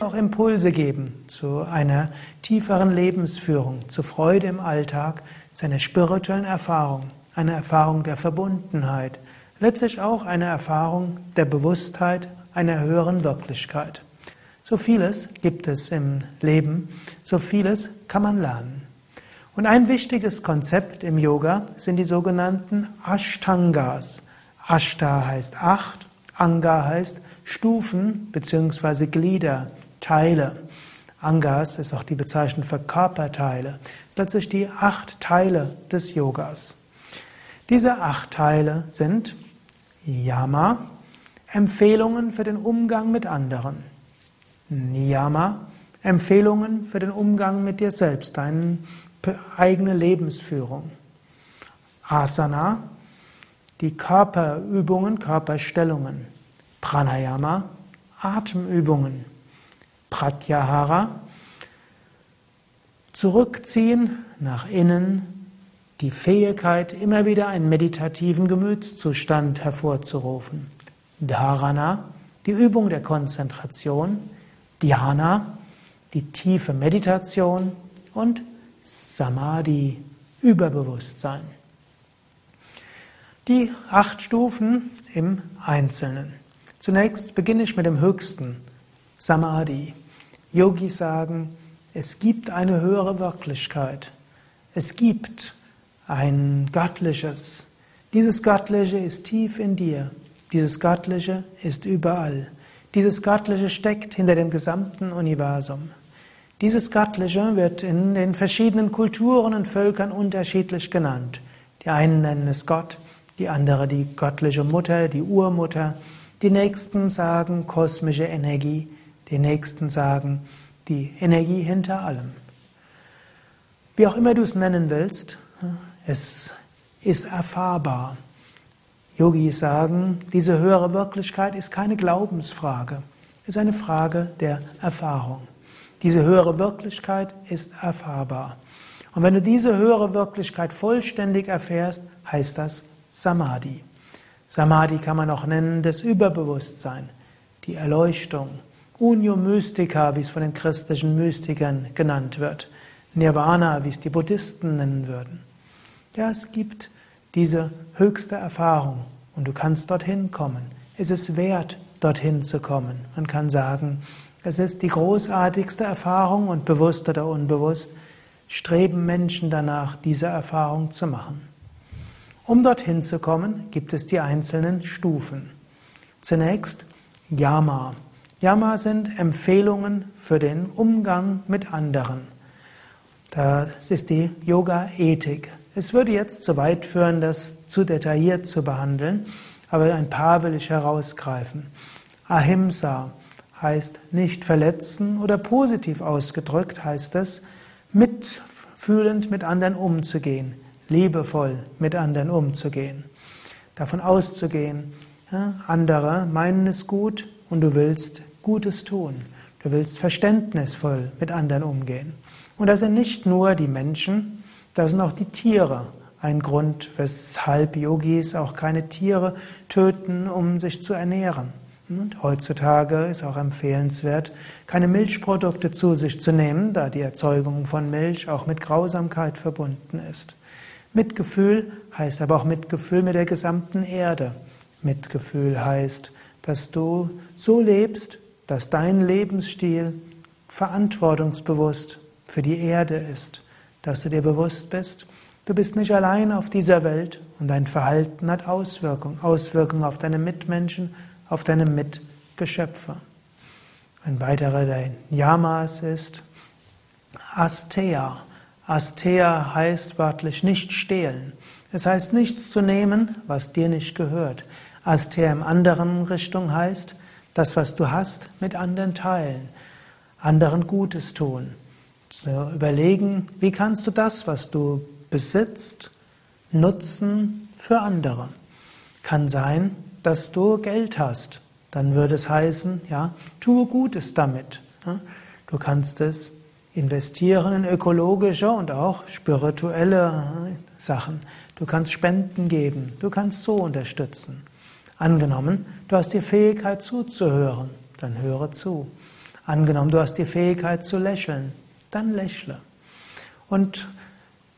auch Impulse geben zu einer tieferen Lebensführung, zu Freude im Alltag, zu einer spirituellen Erfahrung, einer Erfahrung der Verbundenheit, letztlich auch eine Erfahrung der Bewusstheit einer höheren Wirklichkeit. So vieles gibt es im Leben, so vieles kann man lernen. Und ein wichtiges Konzept im Yoga sind die sogenannten Ashtangas. Ashta heißt acht, Anga heißt Stufen bzw. Glieder, Teile. Angas ist auch die Bezeichnung für Körperteile. Das sind letztlich die acht Teile des Yogas. Diese acht Teile sind Yama, Empfehlungen für den Umgang mit anderen. Niyama, Empfehlungen für den Umgang mit dir selbst, deine eigene Lebensführung. Asana, die Körperübungen, Körperstellungen. Pranayama, Atemübungen. Pratyahara, zurückziehen nach innen, die Fähigkeit, immer wieder einen meditativen Gemütszustand hervorzurufen. Dharana, die Übung der Konzentration. Dhyana, die tiefe Meditation und Samadhi, Überbewusstsein. Die acht Stufen im Einzelnen. Zunächst beginne ich mit dem höchsten, Samadhi. Yogis sagen, es gibt eine höhere Wirklichkeit. Es gibt ein Göttliches. Dieses Göttliche ist tief in dir. Dieses Göttliche ist überall. Dieses Göttliche steckt hinter dem gesamten Universum. Dieses Göttliche wird in den verschiedenen Kulturen und Völkern unterschiedlich genannt. Die einen nennen es Gott, die andere die göttliche Mutter, die Urmutter. Die nächsten sagen kosmische Energie, die nächsten sagen die Energie hinter allem. Wie auch immer du es nennen willst, es ist erfahrbar. Yogis sagen, diese höhere Wirklichkeit ist keine Glaubensfrage, ist eine Frage der Erfahrung. Diese höhere Wirklichkeit ist erfahrbar. Und wenn du diese höhere Wirklichkeit vollständig erfährst, heißt das Samadhi. Samadhi kann man auch nennen das Überbewusstsein, die Erleuchtung, Unio Mystica, wie es von den christlichen Mystikern genannt wird, Nirvana, wie es die Buddhisten nennen würden. Ja, es gibt diese höchste Erfahrung und du kannst dorthin kommen. Es ist wert, dorthin zu kommen. Man kann sagen, es ist die großartigste Erfahrung und bewusst oder unbewusst streben Menschen danach, diese Erfahrung zu machen. Um dorthin zu kommen, gibt es die einzelnen Stufen. Zunächst Yama. Yama sind Empfehlungen für den Umgang mit anderen. Das ist die Yoga-Ethik. Es würde jetzt zu weit führen, das zu detailliert zu behandeln, aber ein paar will ich herausgreifen. Ahimsa heißt nicht verletzen oder positiv ausgedrückt heißt es, mitfühlend mit anderen umzugehen, liebevoll mit anderen umzugehen. Davon auszugehen, andere meinen es gut und du willst Gutes tun. Du willst verständnisvoll mit anderen umgehen. Und das sind nicht nur die Menschen, da sind auch die Tiere ein Grund, weshalb Yogis auch keine Tiere töten, um sich zu ernähren. Und heutzutage ist auch empfehlenswert, keine Milchprodukte zu sich zu nehmen, da die Erzeugung von Milch auch mit Grausamkeit verbunden ist. Mitgefühl heißt aber auch Mitgefühl mit der gesamten Erde. Mitgefühl heißt, dass du so lebst, dass dein Lebensstil verantwortungsbewusst für die Erde ist dass du dir bewusst bist, du bist nicht allein auf dieser Welt und dein Verhalten hat Auswirkungen, Auswirkungen auf deine Mitmenschen, auf deine Mitgeschöpfe. Ein weiterer der Yamas ist Astea. Astea heißt wörtlich nicht stehlen. Es heißt nichts zu nehmen, was dir nicht gehört. Astea im anderen Richtung heißt, das, was du hast, mit anderen teilen, anderen Gutes tun zu überlegen, wie kannst du das, was du besitzt, nutzen für andere. Kann sein, dass du Geld hast. Dann würde es heißen, ja, tue Gutes damit. Du kannst es investieren in ökologische und auch spirituelle Sachen. Du kannst Spenden geben. Du kannst so unterstützen. Angenommen, du hast die Fähigkeit zuzuhören, dann höre zu. Angenommen, du hast die Fähigkeit zu lächeln, dann lächle. Und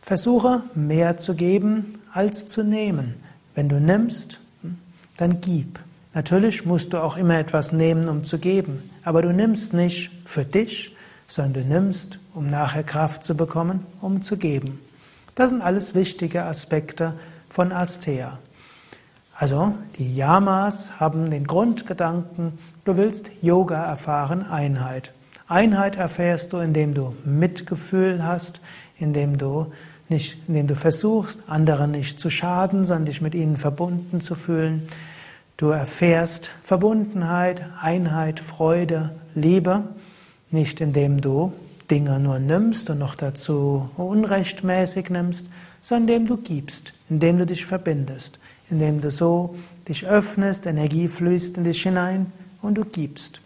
versuche mehr zu geben als zu nehmen. Wenn du nimmst, hm, dann gib. Natürlich musst du auch immer etwas nehmen, um zu geben, aber du nimmst nicht für dich, sondern du nimmst, um nachher Kraft zu bekommen, um zu geben. Das sind alles wichtige Aspekte von Astea. Also die Yamas haben den Grundgedanken, du willst Yoga erfahren, Einheit. Einheit erfährst du, indem du Mitgefühl hast, indem du nicht, indem du versuchst, anderen nicht zu schaden, sondern dich mit ihnen verbunden zu fühlen. Du erfährst Verbundenheit, Einheit, Freude, Liebe, nicht indem du Dinge nur nimmst und noch dazu unrechtmäßig nimmst, sondern indem du gibst, indem du dich verbindest, indem du so dich öffnest, Energie fließt in dich hinein und du gibst.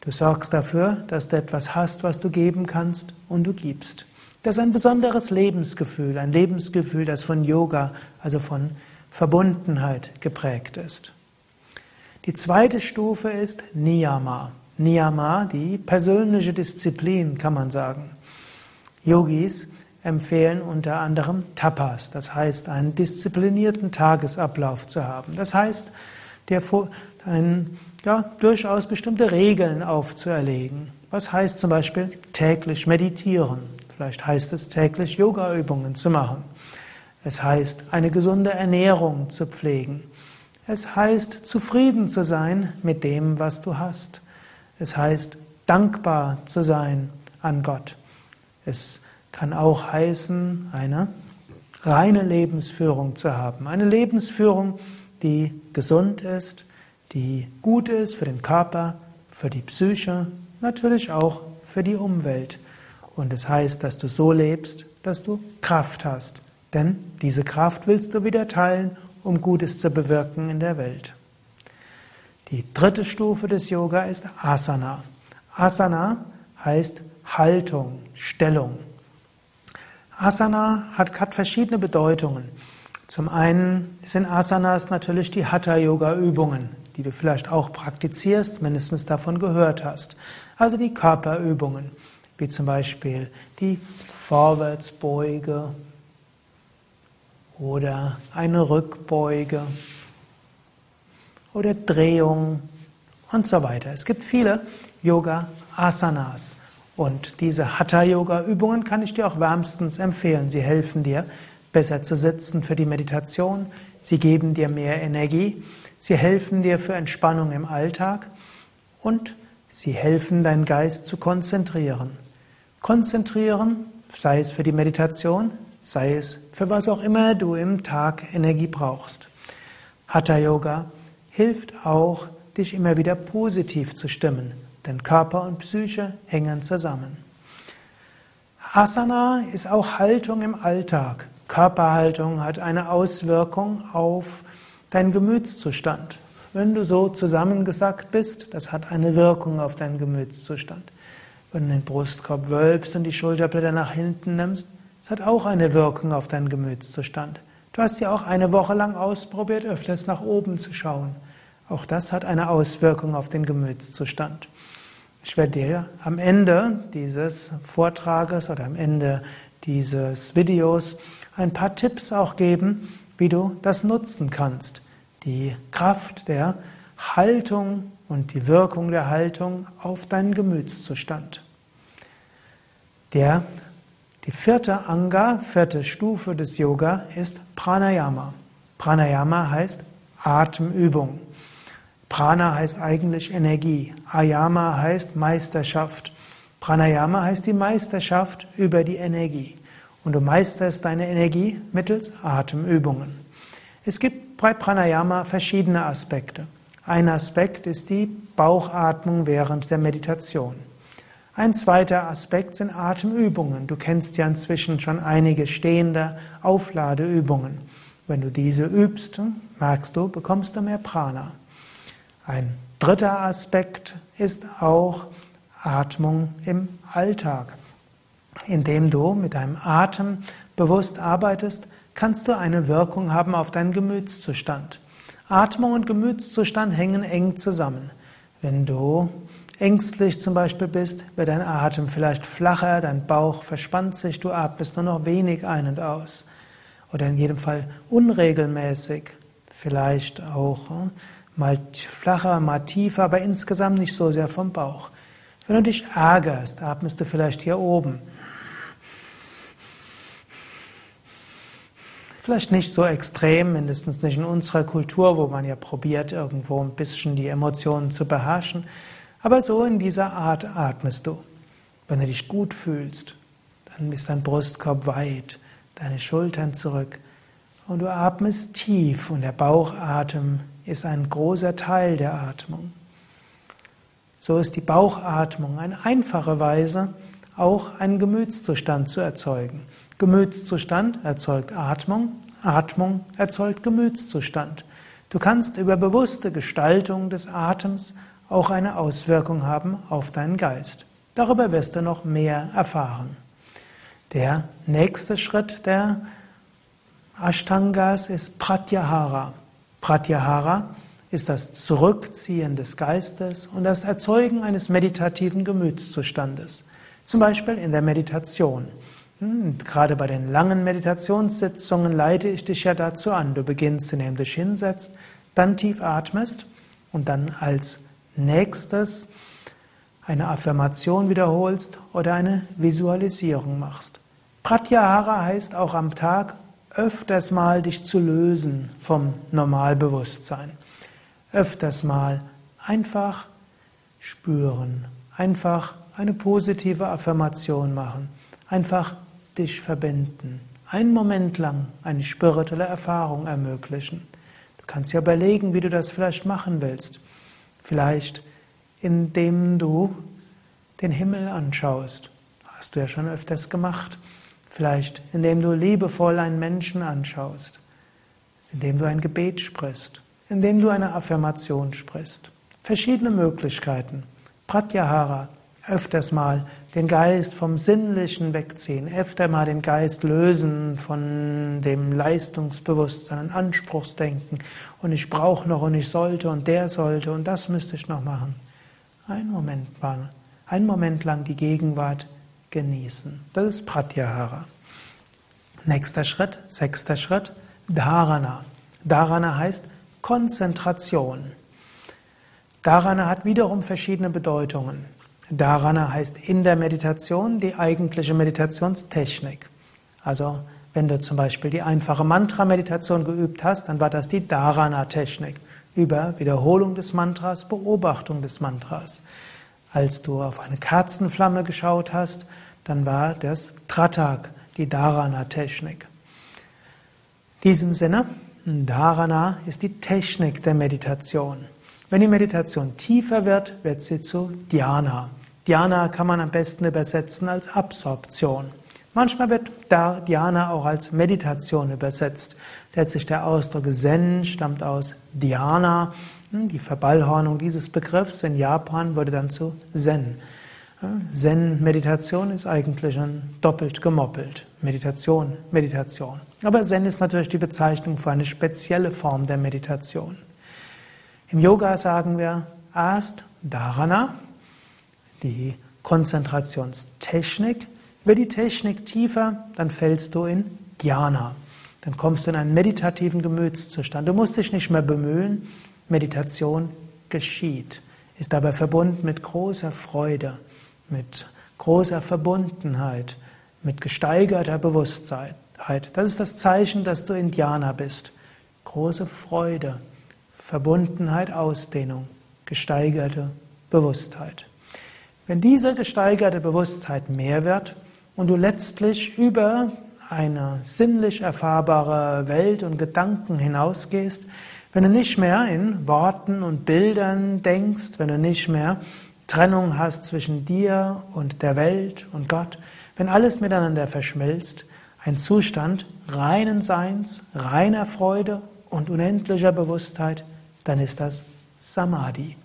Du sorgst dafür, dass du etwas hast, was du geben kannst und du gibst. Das ist ein besonderes Lebensgefühl, ein Lebensgefühl, das von Yoga, also von Verbundenheit geprägt ist. Die zweite Stufe ist Niyama. Niyama, die persönliche Disziplin, kann man sagen. Yogis empfehlen unter anderem Tapas, das heißt einen disziplinierten Tagesablauf zu haben. Das heißt, der, einen, ja, durchaus bestimmte Regeln aufzuerlegen. Was heißt zum Beispiel täglich meditieren? Vielleicht heißt es täglich Yogaübungen zu machen. Es heißt eine gesunde Ernährung zu pflegen. Es heißt zufrieden zu sein mit dem, was du hast. Es heißt dankbar zu sein an Gott. Es kann auch heißen, eine reine Lebensführung zu haben. Eine Lebensführung, die gesund ist, die gut ist für den Körper, für die Psyche, natürlich auch für die Umwelt. Und es heißt, dass du so lebst, dass du Kraft hast. Denn diese Kraft willst du wieder teilen, um Gutes zu bewirken in der Welt. Die dritte Stufe des Yoga ist Asana. Asana heißt Haltung, Stellung. Asana hat, hat verschiedene Bedeutungen. Zum einen sind Asanas natürlich die Hatha-Yoga-Übungen, die du vielleicht auch praktizierst, mindestens davon gehört hast. Also die Körperübungen wie zum Beispiel die Vorwärtsbeuge oder eine Rückbeuge oder Drehung und so weiter. Es gibt viele Yoga-Asanas und diese Hatha-Yoga-Übungen kann ich dir auch wärmstens empfehlen. Sie helfen dir, besser zu sitzen für die Meditation, sie geben dir mehr Energie, sie helfen dir für Entspannung im Alltag. Und sie helfen, deinen Geist zu konzentrieren. Konzentrieren, sei es für die Meditation, sei es für was auch immer du im Tag Energie brauchst. Hatha Yoga hilft auch, dich immer wieder positiv zu stimmen, denn Körper und Psyche hängen zusammen. Asana ist auch Haltung im Alltag. Körperhaltung hat eine Auswirkung auf deinen Gemütszustand. Wenn du so zusammengesackt bist, das hat eine Wirkung auf deinen Gemütszustand. Wenn du den Brustkorb wölbst und die Schulterblätter nach hinten nimmst, das hat auch eine Wirkung auf deinen Gemütszustand. Du hast ja auch eine Woche lang ausprobiert, öfters nach oben zu schauen. Auch das hat eine Auswirkung auf den Gemütszustand. Ich werde dir am Ende dieses Vortrages oder am Ende dieses Videos ein paar Tipps auch geben, wie du das nutzen kannst. Die Kraft der Haltung und die Wirkung der Haltung auf deinen Gemütszustand. Der, die vierte Anga, vierte Stufe des Yoga ist Pranayama. Pranayama heißt Atemübung. Prana heißt eigentlich Energie. Ayama heißt Meisterschaft. Pranayama heißt die Meisterschaft über die Energie. Und du meisterst deine Energie mittels Atemübungen. Es gibt bei Pranayama verschiedene Aspekte. Ein Aspekt ist die Bauchatmung während der Meditation. Ein zweiter Aspekt sind Atemübungen. Du kennst ja inzwischen schon einige stehende Aufladeübungen. Wenn du diese übst, merkst du, bekommst du mehr Prana. Ein dritter Aspekt ist auch Atmung im Alltag. Indem du mit deinem Atem bewusst arbeitest, kannst du eine Wirkung haben auf deinen Gemütszustand. Atmung und Gemütszustand hängen eng zusammen. Wenn du ängstlich zum Beispiel bist, wird dein Atem vielleicht flacher, dein Bauch verspannt sich, du atmest nur noch wenig ein und aus. Oder in jedem Fall unregelmäßig, vielleicht auch mal flacher, mal tiefer, aber insgesamt nicht so sehr vom Bauch. Wenn du dich ärgerst, atmest du vielleicht hier oben. Vielleicht nicht so extrem, mindestens nicht in unserer Kultur, wo man ja probiert, irgendwo ein bisschen die Emotionen zu beherrschen. Aber so in dieser Art atmest du. Wenn du dich gut fühlst, dann ist dein Brustkorb weit, deine Schultern zurück und du atmest tief und der Bauchatem ist ein großer Teil der Atmung. So ist die Bauchatmung eine einfache Weise, auch einen Gemütszustand zu erzeugen. Gemütszustand erzeugt Atmung, Atmung erzeugt Gemütszustand. Du kannst über bewusste Gestaltung des Atems auch eine Auswirkung haben auf deinen Geist. Darüber wirst du noch mehr erfahren. Der nächste Schritt der Ashtangas ist Pratyahara. Pratyahara ist das Zurückziehen des Geistes und das Erzeugen eines meditativen Gemütszustandes. Zum Beispiel in der Meditation. Hm, gerade bei den langen Meditationssitzungen leite ich dich ja dazu an. Du beginnst, indem du dich hinsetzt, dann tief atmest und dann als nächstes eine Affirmation wiederholst oder eine Visualisierung machst. Pratyahara heißt auch am Tag öfters mal dich zu lösen vom Normalbewusstsein. Öfters mal einfach spüren, einfach eine positive Affirmation machen, einfach dich verbinden, einen Moment lang eine spirituelle Erfahrung ermöglichen. Du kannst ja überlegen, wie du das vielleicht machen willst. Vielleicht indem du den Himmel anschaust. Hast du ja schon öfters gemacht. Vielleicht indem du liebevoll einen Menschen anschaust. Indem du ein Gebet sprichst. Indem du eine Affirmation sprichst. Verschiedene Möglichkeiten. Pratyahara, öfters mal den Geist vom Sinnlichen wegziehen, öfter mal den Geist lösen von dem Leistungsbewusstsein, Anspruchsdenken und ich brauche noch und ich sollte und der sollte und das müsste ich noch machen. Ein Moment mal, ein Moment lang die Gegenwart genießen. Das ist Pratyahara. Nächster Schritt, sechster Schritt, Dharana. Dharana heißt Konzentration. Dharana hat wiederum verschiedene Bedeutungen. Dharana heißt in der Meditation die eigentliche Meditationstechnik. Also wenn du zum Beispiel die einfache Mantra-Meditation geübt hast, dann war das die Dharana-Technik über Wiederholung des Mantras, Beobachtung des Mantras. Als du auf eine Kerzenflamme geschaut hast, dann war das Tratak, die Dharana-Technik. In diesem Sinne, Dharana ist die Technik der Meditation. Wenn die Meditation tiefer wird, wird sie zu Dhyana. Dhyana kann man am besten übersetzen als Absorption. Manchmal wird Dhyana auch als Meditation übersetzt. Letztlich der Ausdruck Zen stammt aus Dhyana. Die Verballhornung dieses Begriffs in Japan wurde dann zu Zen. Zen-Meditation ist eigentlich ein doppelt gemoppelt. Meditation, Meditation. Aber Zen ist natürlich die Bezeichnung für eine spezielle Form der Meditation. Im Yoga sagen wir erst Dharana, die Konzentrationstechnik. Wird die Technik tiefer, dann fällst du in Dhyana. Dann kommst du in einen meditativen Gemütszustand. Du musst dich nicht mehr bemühen. Meditation geschieht, ist dabei verbunden mit großer Freude, mit großer Verbundenheit, mit gesteigerter Bewusstheit. Das ist das Zeichen, dass du in Dhyana bist. Große Freude, Verbundenheit, Ausdehnung, gesteigerte Bewusstheit. Wenn diese gesteigerte Bewusstheit mehr wird und du letztlich über eine sinnlich erfahrbare Welt und Gedanken hinausgehst, wenn du nicht mehr in Worten und Bildern denkst, wenn du nicht mehr Trennung hast zwischen dir und der Welt und Gott, wenn alles miteinander verschmilzt, ein Zustand reinen Seins, reiner Freude und unendlicher Bewusstheit, dann ist das Samadhi,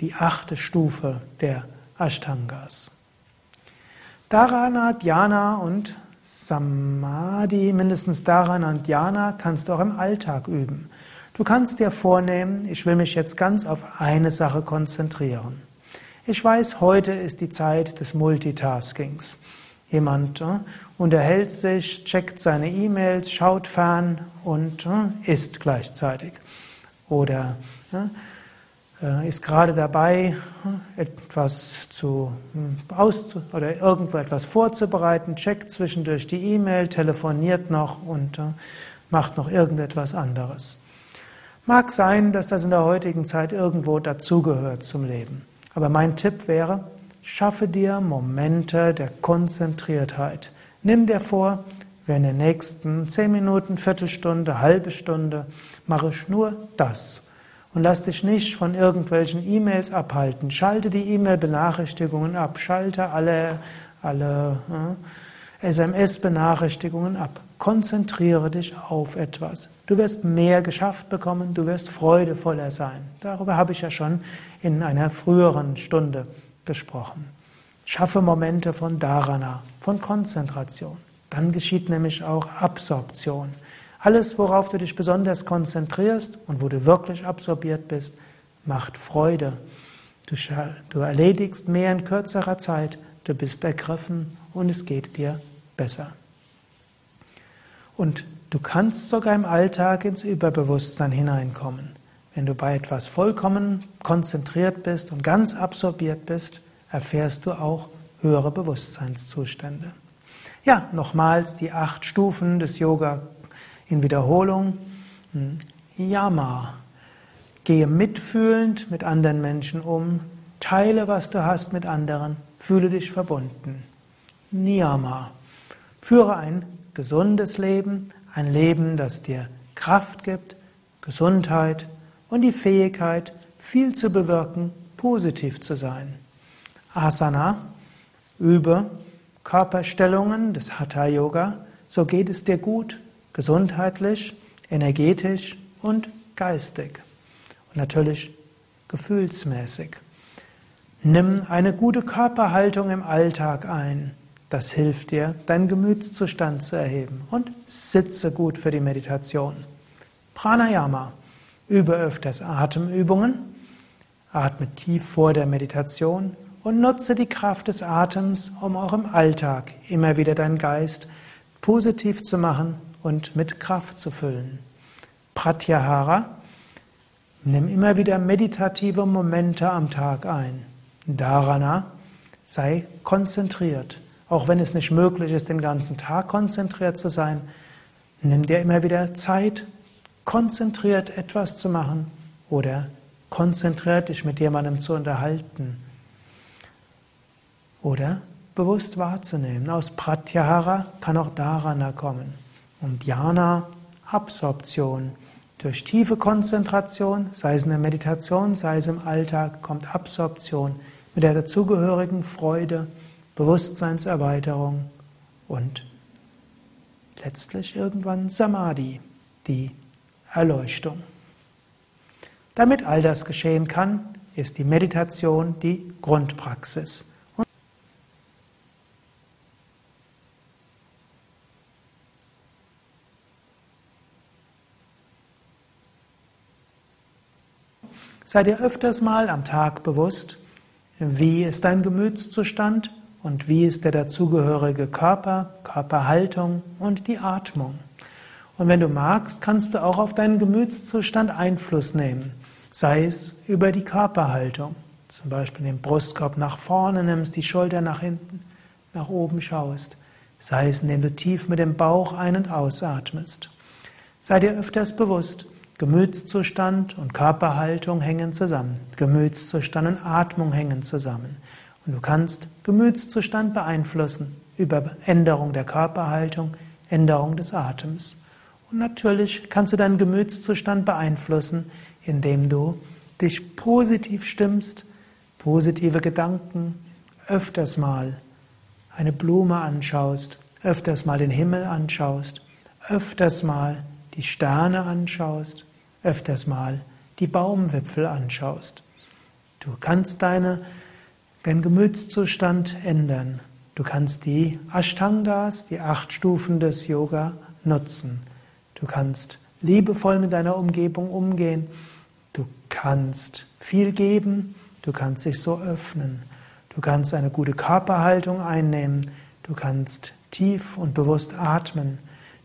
die achte Stufe der Ashtangas. Dharana, Dhyana und Samadhi, mindestens Dharana und Dhyana, kannst du auch im Alltag üben. Du kannst dir vornehmen, ich will mich jetzt ganz auf eine Sache konzentrieren. Ich weiß, heute ist die Zeit des Multitaskings. Jemand äh, unterhält sich, checkt seine E-Mails, schaut fern und äh, isst gleichzeitig. Oder äh, ist gerade dabei, äh, etwas zu hm, aus oder irgendwo etwas vorzubereiten, checkt zwischendurch die E-Mail, telefoniert noch und äh, macht noch irgendetwas anderes. Mag sein, dass das in der heutigen Zeit irgendwo dazugehört zum Leben. Aber mein Tipp wäre, schaffe dir Momente der Konzentriertheit. Nimm dir vor, in den nächsten zehn Minuten, Viertelstunde, halbe Stunde mache ich nur das. Und lass dich nicht von irgendwelchen E-Mails abhalten. Schalte die E-Mail-Benachrichtigungen ab. Schalte alle, alle äh, SMS-Benachrichtigungen ab. Konzentriere dich auf etwas. Du wirst mehr geschafft bekommen, du wirst freudevoller sein. Darüber habe ich ja schon in einer früheren Stunde gesprochen. Schaffe Momente von Dharana, von Konzentration. Dann geschieht nämlich auch Absorption. Alles, worauf du dich besonders konzentrierst und wo du wirklich absorbiert bist, macht Freude. Du, du erledigst mehr in kürzerer Zeit, du bist ergriffen und es geht dir besser. Und du kannst sogar im Alltag ins Überbewusstsein hineinkommen. Wenn du bei etwas vollkommen konzentriert bist und ganz absorbiert bist, erfährst du auch höhere Bewusstseinszustände. Ja, nochmals die acht Stufen des Yoga in Wiederholung. Hm. Yama. Gehe mitfühlend mit anderen Menschen um. Teile, was du hast mit anderen. Fühle dich verbunden. Niyama. Führe ein gesundes Leben, ein Leben, das dir Kraft gibt, Gesundheit und die Fähigkeit, viel zu bewirken, positiv zu sein. Asana. Übe Körperstellungen des Hatha Yoga. So geht es dir gut gesundheitlich, energetisch und geistig. Und natürlich gefühlsmäßig. Nimm eine gute Körperhaltung im Alltag ein. Das hilft dir, deinen Gemütszustand zu erheben. Und sitze gut für die Meditation. Pranayama. Übe öfters Atemübungen. Atme tief vor der Meditation und nutze die Kraft des Atems, um auch im Alltag immer wieder deinen Geist positiv zu machen und mit Kraft zu füllen. Pratyahara, nimm immer wieder meditative Momente am Tag ein. Dharana, sei konzentriert. Auch wenn es nicht möglich ist, den ganzen Tag konzentriert zu sein, nimm dir immer wieder Zeit, konzentriert etwas zu machen oder konzentriert dich mit jemandem zu unterhalten. Oder bewusst wahrzunehmen. Aus Pratyahara kann auch Dharana kommen. Und Jnana, Absorption. Durch tiefe Konzentration, sei es in der Meditation, sei es im Alltag, kommt Absorption mit der dazugehörigen Freude, Bewusstseinserweiterung und letztlich irgendwann Samadhi, die Erleuchtung. Damit all das geschehen kann, ist die Meditation die Grundpraxis. Sei dir öfters mal am Tag bewusst, wie ist dein Gemütszustand und wie ist der dazugehörige Körper, Körperhaltung und die Atmung. Und wenn du magst, kannst du auch auf deinen Gemütszustand Einfluss nehmen, sei es über die Körperhaltung, zum Beispiel den Brustkorb nach vorne nimmst, die Schulter nach hinten, nach oben schaust, sei es indem du tief mit dem Bauch ein- und ausatmest. Sei dir öfters bewusst, Gemütszustand und Körperhaltung hängen zusammen. Gemütszustand und Atmung hängen zusammen. Und du kannst Gemütszustand beeinflussen über Änderung der Körperhaltung, Änderung des Atems. Und natürlich kannst du deinen Gemütszustand beeinflussen, indem du dich positiv stimmst, positive Gedanken, öfters mal eine Blume anschaust, öfters mal den Himmel anschaust, öfters mal die Sterne anschaust, öfters mal die Baumwipfel anschaust. Du kannst deine, deinen Gemütszustand ändern. Du kannst die Ashtangas, die acht Stufen des Yoga, nutzen. Du kannst liebevoll mit deiner Umgebung umgehen. Du kannst viel geben. Du kannst dich so öffnen. Du kannst eine gute Körperhaltung einnehmen. Du kannst tief und bewusst atmen.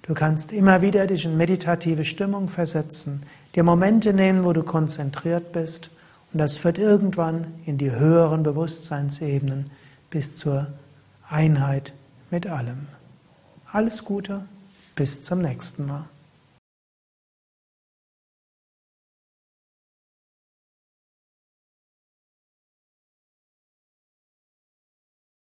Du kannst immer wieder dich in meditative Stimmung versetzen, dir Momente nehmen, wo du konzentriert bist. Und das führt irgendwann in die höheren Bewusstseinsebenen bis zur Einheit mit allem. Alles Gute, bis zum nächsten Mal.